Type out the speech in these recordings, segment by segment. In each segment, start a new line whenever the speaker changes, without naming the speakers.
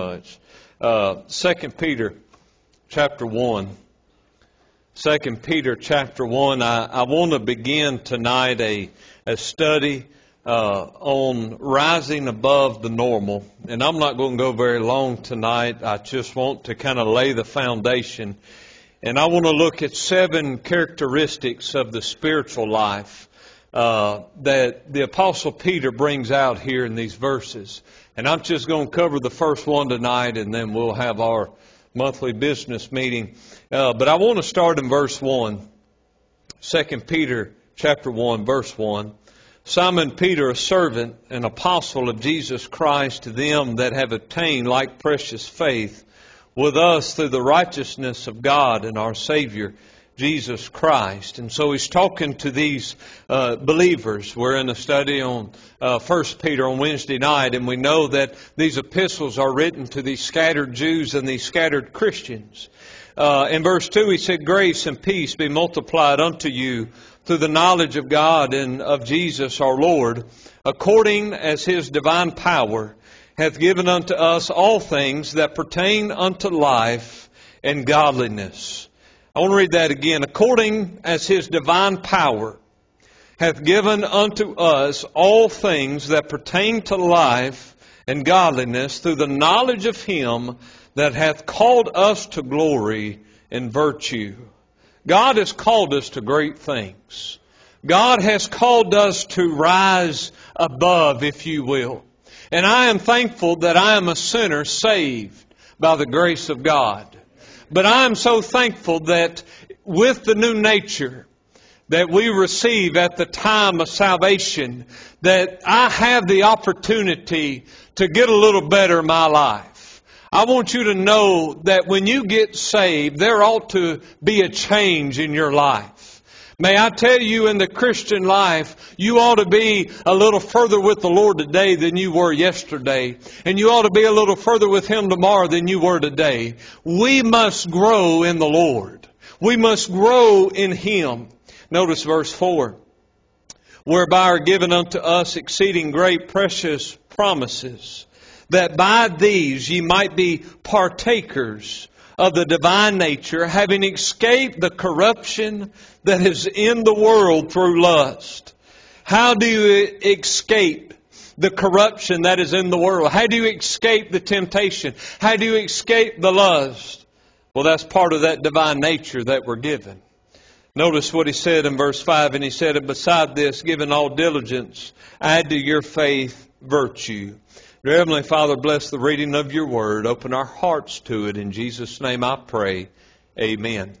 much. Uh, Second Peter, chapter one. Second Peter, chapter one. I, I want to begin tonight a a study uh, on rising above the normal, and I'm not going to go very long tonight. I just want to kind of lay the foundation, and I want to look at seven characteristics of the spiritual life uh, that the Apostle Peter brings out here in these verses. And I'm just going to cover the first one tonight, and then we'll have our monthly business meeting. Uh, but I want to start in verse 1. 2 Peter chapter 1, verse 1. Simon Peter, a servant and apostle of Jesus Christ, to them that have obtained like precious faith with us through the righteousness of God and our Savior Jesus Christ. And so he's talking to these uh, believers. We're in a study on uh, First Peter on Wednesday night, and we know that these epistles are written to these scattered Jews and these scattered Christians. Uh, in verse 2, he said, Grace and peace be multiplied unto you through the knowledge of God and of Jesus our Lord, according as his divine power hath given unto us all things that pertain unto life and godliness I want to read that again. According as his divine power hath given unto us all things that pertain to life and godliness through the knowledge of him that hath called us to glory and virtue. God has called us to great things. God has called us to rise above, if you will. And I am thankful that I am a sinner saved by the grace of God. But I'm so thankful that with the new nature that we receive at the time of salvation, that I have the opportunity to get a little better in my life. I want you to know that when you get saved, there ought to be a change in your life. May I tell you in the Christian life, you ought to be a little further with the Lord today than you were yesterday. And you ought to be a little further with Him tomorrow than you were today. We must grow in the Lord. We must grow in Him. Notice verse 4. Whereby are given unto us exceeding great precious promises, that by these ye might be partakers of the divine nature, having escaped the corruption that is in the world through lust. How do you escape the corruption that is in the world? How do you escape the temptation? How do you escape the lust? Well, that's part of that divine nature that we're given. Notice what he said in verse 5, and he said, And beside this, given all diligence, add to your faith virtue Dear Heavenly Father, bless the reading of your word. Open our hearts to it. In Jesus' name I pray. Amen.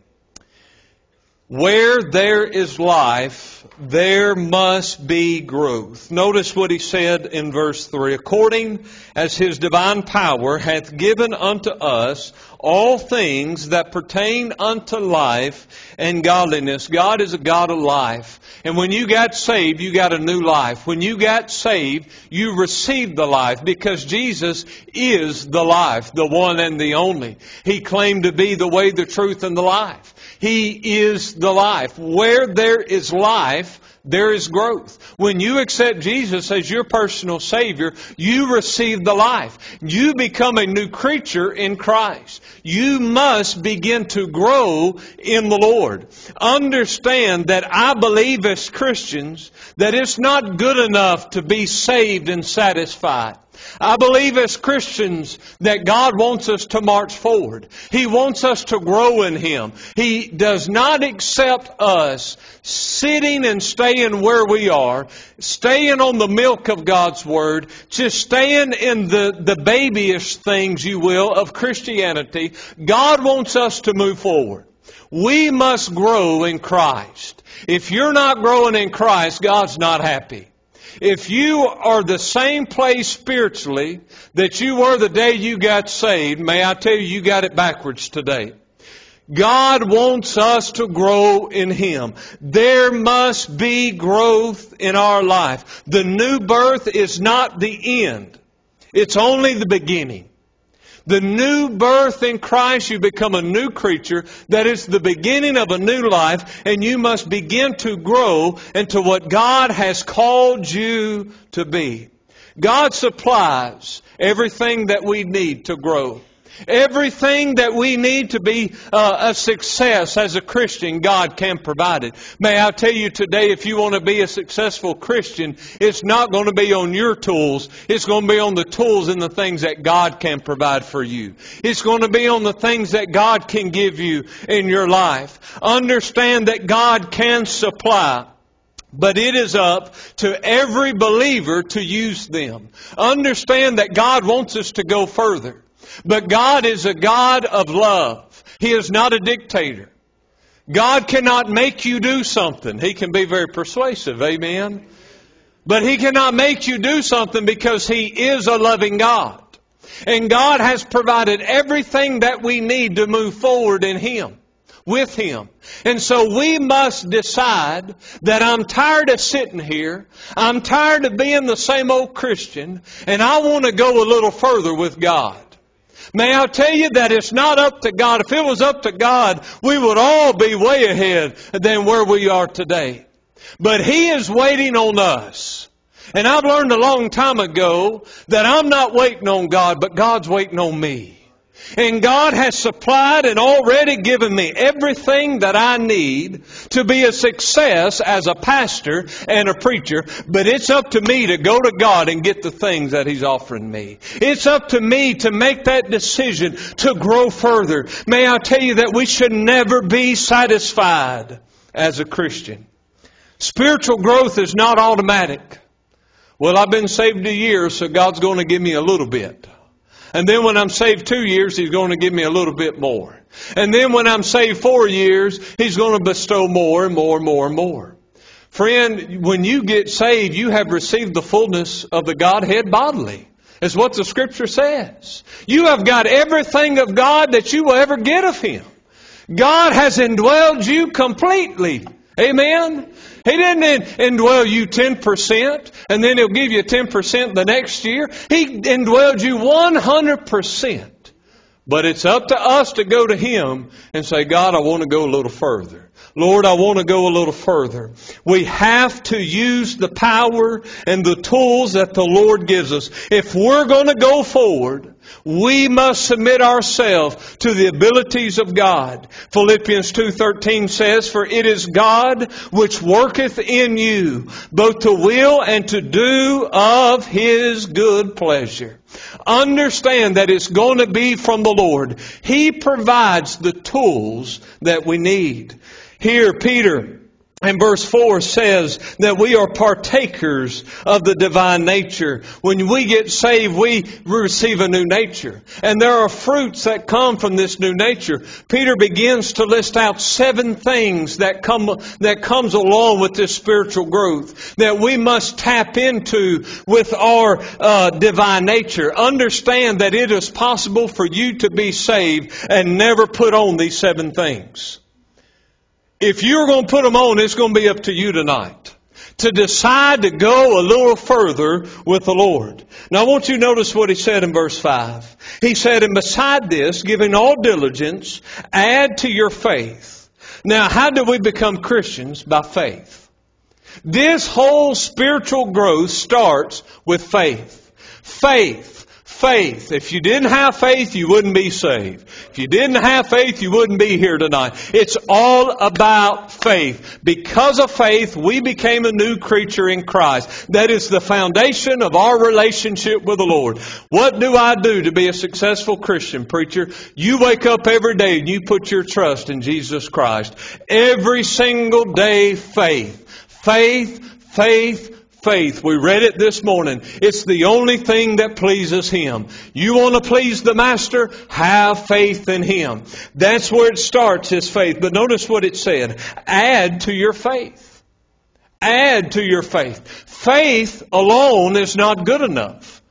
Where there is life, there must be growth. Notice what he said in verse 3. According as his divine power hath given unto us all things that pertain unto life and godliness. God is a God of life. And when you got saved, you got a new life. When you got saved, you received the life because Jesus is the life, the one and the only. He claimed to be the way, the truth, and the life. He is the life. Where there is life, there is growth. When you accept Jesus as your personal Savior, you receive the life. You become a new creature in Christ. You must begin to grow in the Lord. Understand that I believe as Christians that it's not good enough to be saved and satisfied. I believe as Christians that God wants us to march forward. He wants us to grow in Him. He does not accept us sitting and staying where we are, staying on the milk of God's Word, just staying in the, the babyish things, you will, of Christianity. God wants us to move forward. We must grow in Christ. If you're not growing in Christ, God's not happy. If you are the same place spiritually that you were the day you got saved, may I tell you, you got it backwards today. God wants us to grow in Him. There must be growth in our life. The new birth is not the end. It's only the beginning. The new birth in Christ, you become a new creature. That is the beginning of a new life, and you must begin to grow into what God has called you to be. God supplies everything that we need to grow. Everything that we need to be uh, a success as a Christian, God can provide it. May I tell you today, if you want to be a successful Christian, it's not going to be on your tools. It's going to be on the tools and the things that God can provide for you. It's going to be on the things that God can give you in your life. Understand that God can supply. But it is up to every believer to use them. Understand that God wants us to go further. But God is a God of love. He is not a dictator. God cannot make you do something. He can be very persuasive. Amen. But He cannot make you do something because He is a loving God. And God has provided everything that we need to move forward in Him with Him. And so we must decide that I'm tired of sitting here. I'm tired of being the same old Christian and I want to go a little further with God. May I tell you that it's not up to God. If it was up to God, we would all be way ahead than where we are today. But He is waiting on us. And I've learned a long time ago that I'm not waiting on God, but God's waiting on me. And God has supplied and already given me everything that I need to be a success as a pastor and a preacher, but it's up to me to go to God and get the things that He's offering me. It's up to me to make that decision to grow further. May I tell you that we should never be satisfied as a Christian. Spiritual growth is not automatic. Well, I've been saved a year, so God's going to give me a little bit. And then when I'm saved two years, He's going to give me a little bit more. And then when I'm saved four years, He's going to bestow more and more and more and more. Friend, when you get saved, you have received the fullness of the Godhead bodily. Is what the scripture says. You have got everything of God that you will ever get of Him. God has indwelled you completely. Amen. He didn't indwell you 10% and then He'll give you 10% the next year. He indwelled you 100%. But it's up to us to go to Him and say, God, I want to go a little further. Lord, I want to go a little further. We have to use the power and the tools that the Lord gives us. If we're going to go forward, we must submit ourselves to the abilities of God. Philippians 2:13 says, "For it is God which worketh in you both to will and to do of his good pleasure." Understand that it's going to be from the Lord. He provides the tools that we need. Here, Peter and verse 4 says that we are partakers of the divine nature. When we get saved, we receive a new nature. And there are fruits that come from this new nature. Peter begins to list out seven things that come, that comes along with this spiritual growth that we must tap into with our uh, divine nature. Understand that it is possible for you to be saved and never put on these seven things. If you're going to put them on, it's going to be up to you tonight to decide to go a little further with the Lord. Now I want you to notice what he said in verse 5. He said, and beside this, giving all diligence, add to your faith. Now how do we become Christians? By faith. This whole spiritual growth starts with faith. Faith faith. If you didn't have faith, you wouldn't be saved. If you didn't have faith, you wouldn't be here tonight. It's all about faith. Because of faith, we became a new creature in Christ. That is the foundation of our relationship with the Lord. What do I do to be a successful Christian preacher? You wake up every day and you put your trust in Jesus Christ. Every single day, faith. Faith, faith, faith. We read it this morning. It's the only thing that pleases Him. You want to please the Master? Have faith in Him. That's where it starts, is faith. But notice what it said. Add to your faith. Add to your faith. Faith alone is not good enough.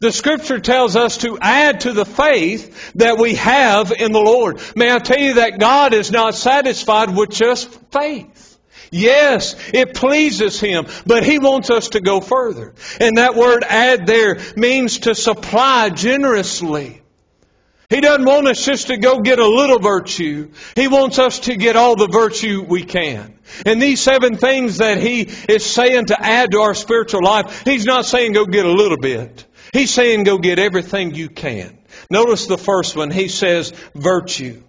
The scripture tells us to add to the faith that we have in the Lord. May I tell you that God is not satisfied with just faith. Yes, it pleases Him, but He wants us to go further. And that word add there means to supply generously. He doesn't want us just to go get a little virtue. He wants us to get all the virtue we can. And these seven things that He is saying to add to our spiritual life, He's not saying go get a little bit. He's saying go get everything you can. Notice the first one. He says virtue.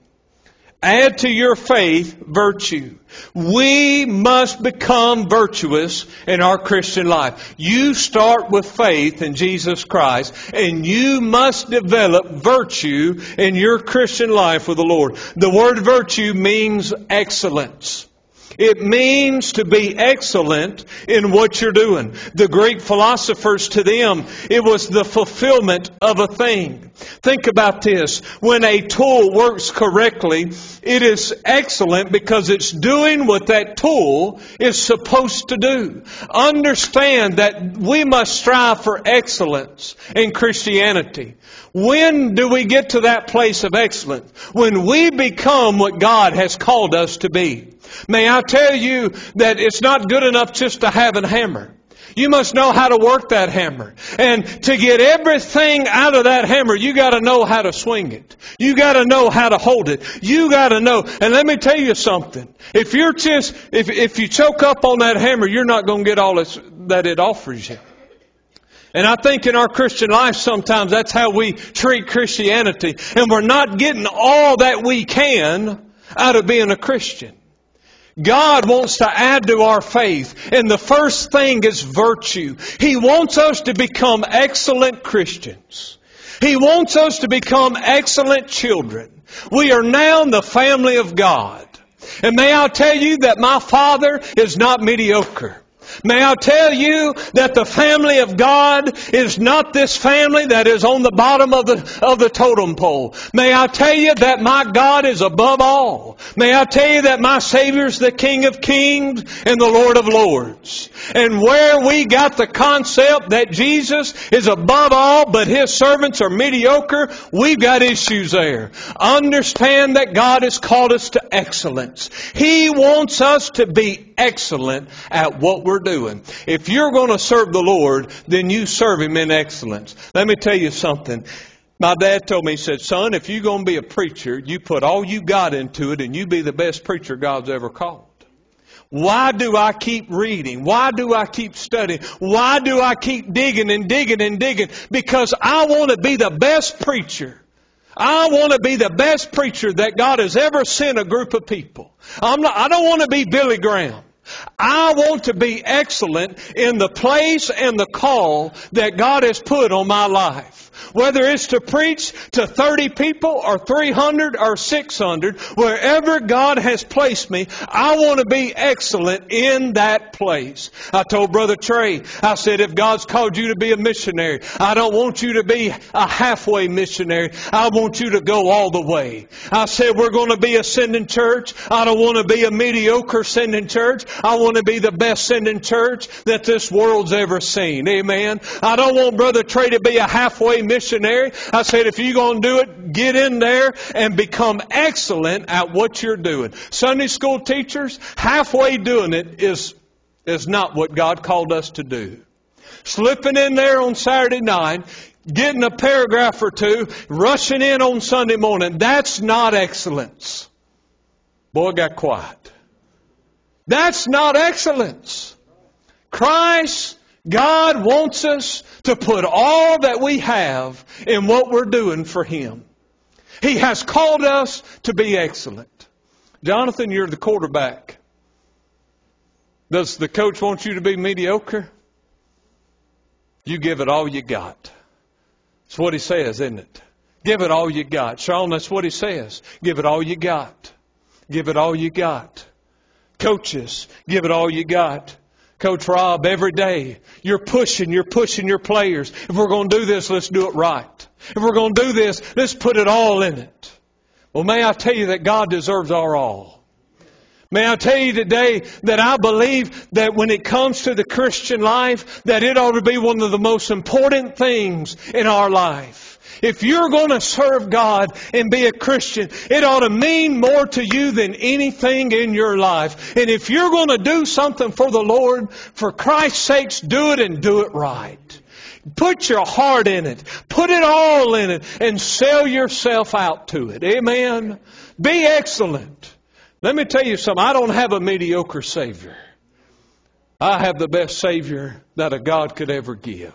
Add to your faith virtue. We must become virtuous in our Christian life. You start with faith in Jesus Christ and you must develop virtue in your Christian life with the Lord. The word virtue means excellence. It means to be excellent in what you're doing. The Greek philosophers, to them, it was the fulfillment of a thing. Think about this. When a tool works correctly, it is excellent because it's doing what that tool is supposed to do. Understand that we must strive for excellence in Christianity. When do we get to that place of excellence? When we become what God has called us to be. May I tell you that it's not good enough just to have a hammer. You must know how to work that hammer. And to get everything out of that hammer, you gotta know how to swing it. You gotta know how to hold it. You gotta know. And let me tell you something. If you're just, if, if you choke up on that hammer, you're not gonna get all that it offers you. And I think in our Christian life sometimes that's how we treat Christianity. And we're not getting all that we can out of being a Christian. God wants to add to our faith. And the first thing is virtue. He wants us to become excellent Christians. He wants us to become excellent children. We are now in the family of God. And may I tell you that my father is not mediocre. May I tell you that the family of God is not this family that is on the bottom of the, of the totem pole. May I tell you that my God is above all. May I tell you that my Savior is the King of kings and the Lord of lords. And where we got the concept that Jesus is above all, but His servants are mediocre, we've got issues there. Understand that God has called us to excellence. He wants us to be excellent at what we're doing. If you're going to serve the Lord, then you serve Him in excellence. Let me tell you something. My dad told me, he said, son, if you're going to be a preacher, you put all you got into it and you be the best preacher God's ever called. Why do I keep reading? Why do I keep studying? Why do I keep digging and digging and digging? Because I want to be the best preacher. I want to be the best preacher that God has ever sent a group of people. I'm not, I don't want to be Billy Graham. I want to be excellent in the place and the call that God has put on my life. Whether it's to preach to 30 people or 300 or 600, wherever God has placed me, I want to be excellent in that place. I told Brother Trey, I said, if God's called you to be a missionary, I don't want you to be a halfway missionary. I want you to go all the way. I said, we're going to be a sending church. I don't want to be a mediocre sending church. I want to be the best sending church that this world's ever seen. Amen. I don't want Brother Trey to be a halfway missionary. I said, if you're going to do it, get in there and become excellent at what you're doing. Sunday school teachers, halfway doing it is, is not what God called us to do. Slipping in there on Saturday night, getting a paragraph or two, rushing in on Sunday morning, that's not excellence. Boy, got quiet. That's not excellence. Christ, God wants us to put all that we have in what we're doing for Him. He has called us to be excellent. Jonathan, you're the quarterback. Does the coach want you to be mediocre? You give it all you got. That's what he says, isn't it? Give it all you got. Sean, that's what he says. Give it all you got. Give it all you got. Coaches, give it all you got. Coach Rob, every day, you're pushing, you're pushing your players. If we're going to do this, let's do it right. If we're going to do this, let's put it all in it. Well, may I tell you that God deserves our all. May I tell you today that I believe that when it comes to the Christian life, that it ought to be one of the most important things in our life. If you're going to serve God and be a Christian, it ought to mean more to you than anything in your life. And if you're going to do something for the Lord, for Christ's sakes, do it and do it right. Put your heart in it. Put it all in it and sell yourself out to it. Amen. Be excellent. Let me tell you something. I don't have a mediocre Savior. I have the best Savior that a God could ever give.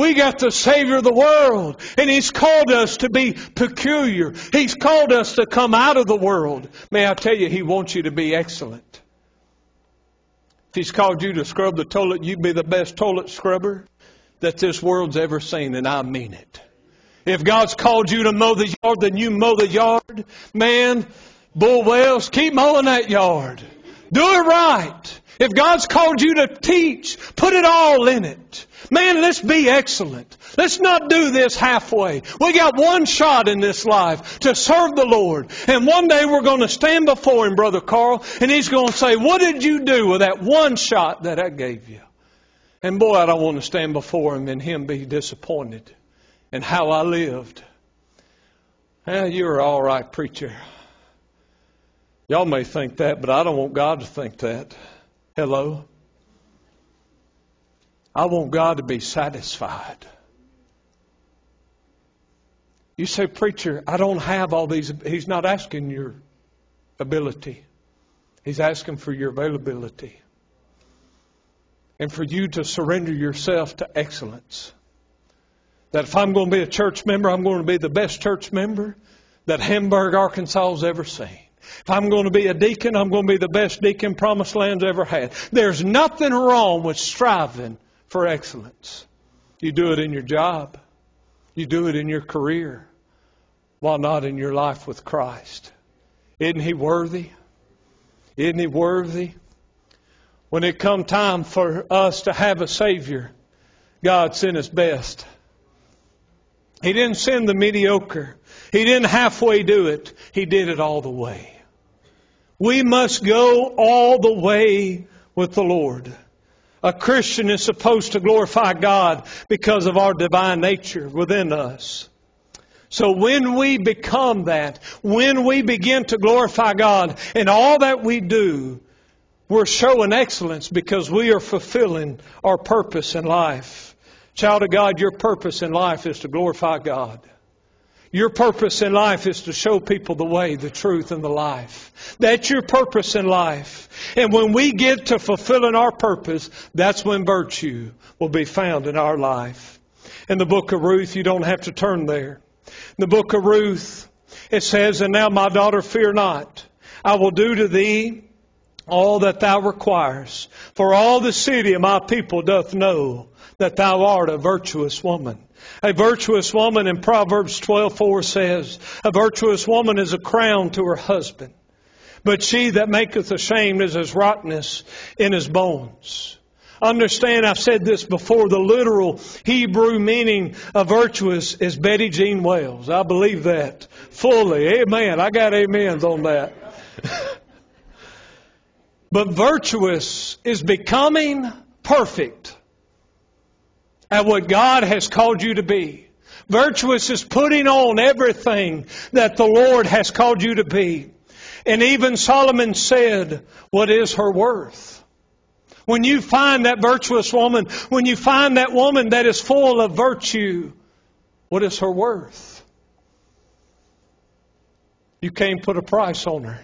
We got the Savior of the world, and He's called us to be peculiar. He's called us to come out of the world. May I tell you, He wants you to be excellent. If He's called you to scrub the toilet, you'd be the best toilet scrubber that this world's ever seen, and I mean it. If God's called you to mow the yard, then you mow the yard. Man, Bull Wells, keep mowing that yard. Do it right. If God's called you to teach, put it all in it. Man, let's be excellent. Let's not do this halfway. We got one shot in this life to serve the Lord. And one day we're going to stand before Him, Brother Carl, and He's going to say, What did you do with that one shot that I gave you? And boy, I don't want to stand before Him and Him be disappointed in how I lived. Well, you're all right, preacher. Y'all may think that, but I don't want God to think that. Hello? I want God to be satisfied. You say, Preacher, I don't have all these. He's not asking your ability, He's asking for your availability. And for you to surrender yourself to excellence. That if I'm going to be a church member, I'm going to be the best church member that Hamburg, Arkansas has ever seen. If I'm going to be a deacon, I'm going to be the best deacon Promised Land's ever had. There's nothing wrong with striving for excellence. You do it in your job. You do it in your career. While not in your life with Christ. Isn't He worthy? Isn't He worthy? When it come time for us to have a Savior, God sent His best. He didn't send the mediocre. He didn't halfway do it. He did it all the way. We must go all the way with the Lord. A Christian is supposed to glorify God because of our divine nature within us. So when we become that, when we begin to glorify God in all that we do, we're showing excellence because we are fulfilling our purpose in life. Child of God, your purpose in life is to glorify God. Your purpose in life is to show people the way, the truth, and the life. That's your purpose in life. And when we get to fulfilling our purpose, that's when virtue will be found in our life. In the book of Ruth, you don't have to turn there. In the book of Ruth, it says, And now, my daughter, fear not. I will do to thee all that thou requirest. For all the city of my people doth know that thou art a virtuous woman. A virtuous woman in Proverbs 12:4 says, "A virtuous woman is a crown to her husband, but she that maketh ashamed is as rottenness in his bones." Understand, I've said this before, the literal Hebrew meaning of virtuous is Betty Jean Wells. I believe that fully. Amen. I got amens on that. but virtuous is becoming perfect at what God has called you to be. Virtuous is putting on everything that the Lord has called you to be. And even Solomon said, What is her worth? When you find that virtuous woman, when you find that woman that is full of virtue, what is her worth? You can't put a price on her.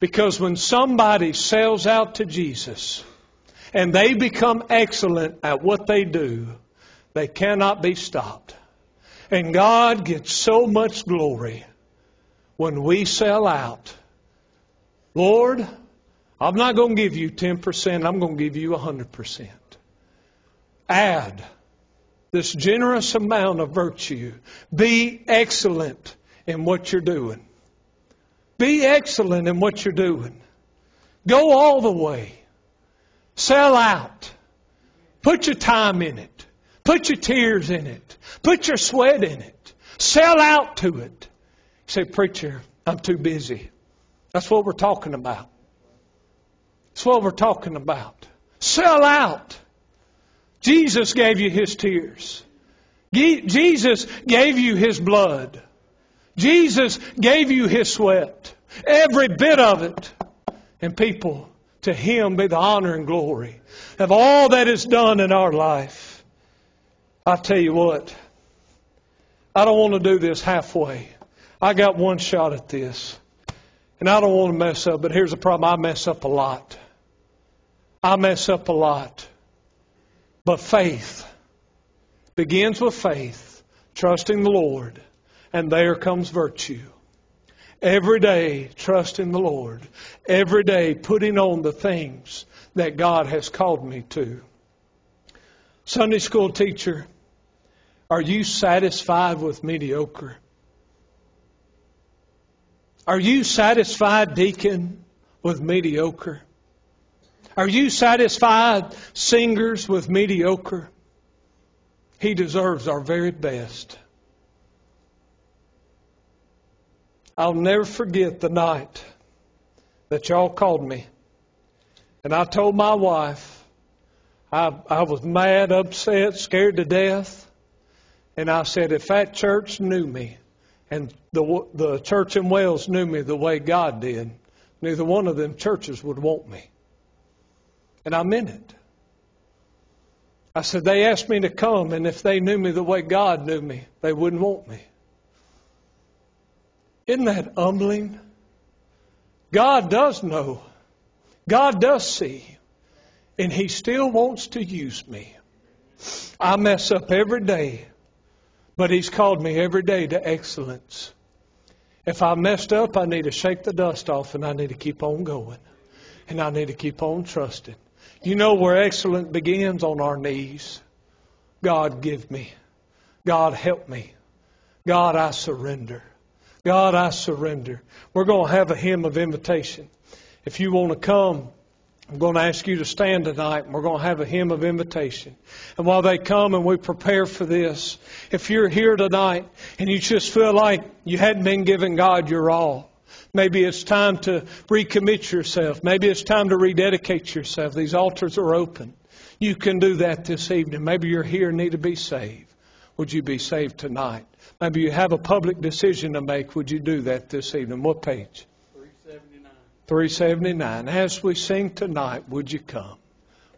Because when somebody sells out to Jesus, and they become excellent at what they do, they cannot be stopped. And God gets so much glory when we sell out. Lord, I'm not going to give you 10%, I'm going to give you 100%. Add this generous amount of virtue. Be excellent in what you're doing. Be excellent in what you're doing. Go all the way. Sell out. Put your time in it. Put your tears in it. Put your sweat in it. Sell out to it. say, Preacher, I'm too busy. That's what we're talking about. That's what we're talking about. Sell out. Jesus gave you his tears. Jesus gave you his blood. Jesus gave you his sweat. Every bit of it. And people to Him be the honor and glory of all that is done in our life.
I tell you what, I don't want to do this halfway. I got one shot at this. And I don't want to mess up, but here's the problem I mess up a lot. I mess up a lot. But faith begins with faith, trusting the Lord, and there comes virtue. Every day, trusting the Lord. Every day, putting on the things that God has called me to. Sunday school teacher, are you satisfied with mediocre? Are you satisfied, deacon, with mediocre? Are you satisfied, singers, with mediocre? He deserves our very best. I'll never forget the night that y'all called me. And I told my wife, I, I was mad, upset, scared to death. And I said, if that church knew me, and the, the church in Wales knew me the way God did, neither one of them churches would want me. And I meant it. I said, they asked me to come, and if they knew me the way God knew me, they wouldn't want me. Isn't that humbling? God does know. God does see. And He still wants to use me. I mess up every day, but He's called me every day to excellence. If I messed up, I need to shake the dust off and I need to keep on going. And I need to keep on trusting. You know where excellence begins? On our knees. God, give me. God, help me. God, I surrender. God, I surrender. We're going to have a hymn of invitation. If you want to come, I'm going to ask you to stand tonight and we're going to have a hymn of invitation. And while they come and we prepare for this, if you're here tonight and you just feel like you hadn't been giving God your all, maybe it's time to recommit yourself. Maybe it's time to rededicate yourself. These altars are open. You can do that this evening. Maybe you're here and need to be saved. Would you be saved tonight? Maybe you have a public decision to make. Would you do that this evening? What page? 379. 379. As we sing tonight, would you come?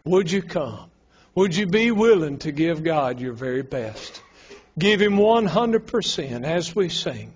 Would you come? Would you be willing to give God your very best? Give Him 100% as we sing.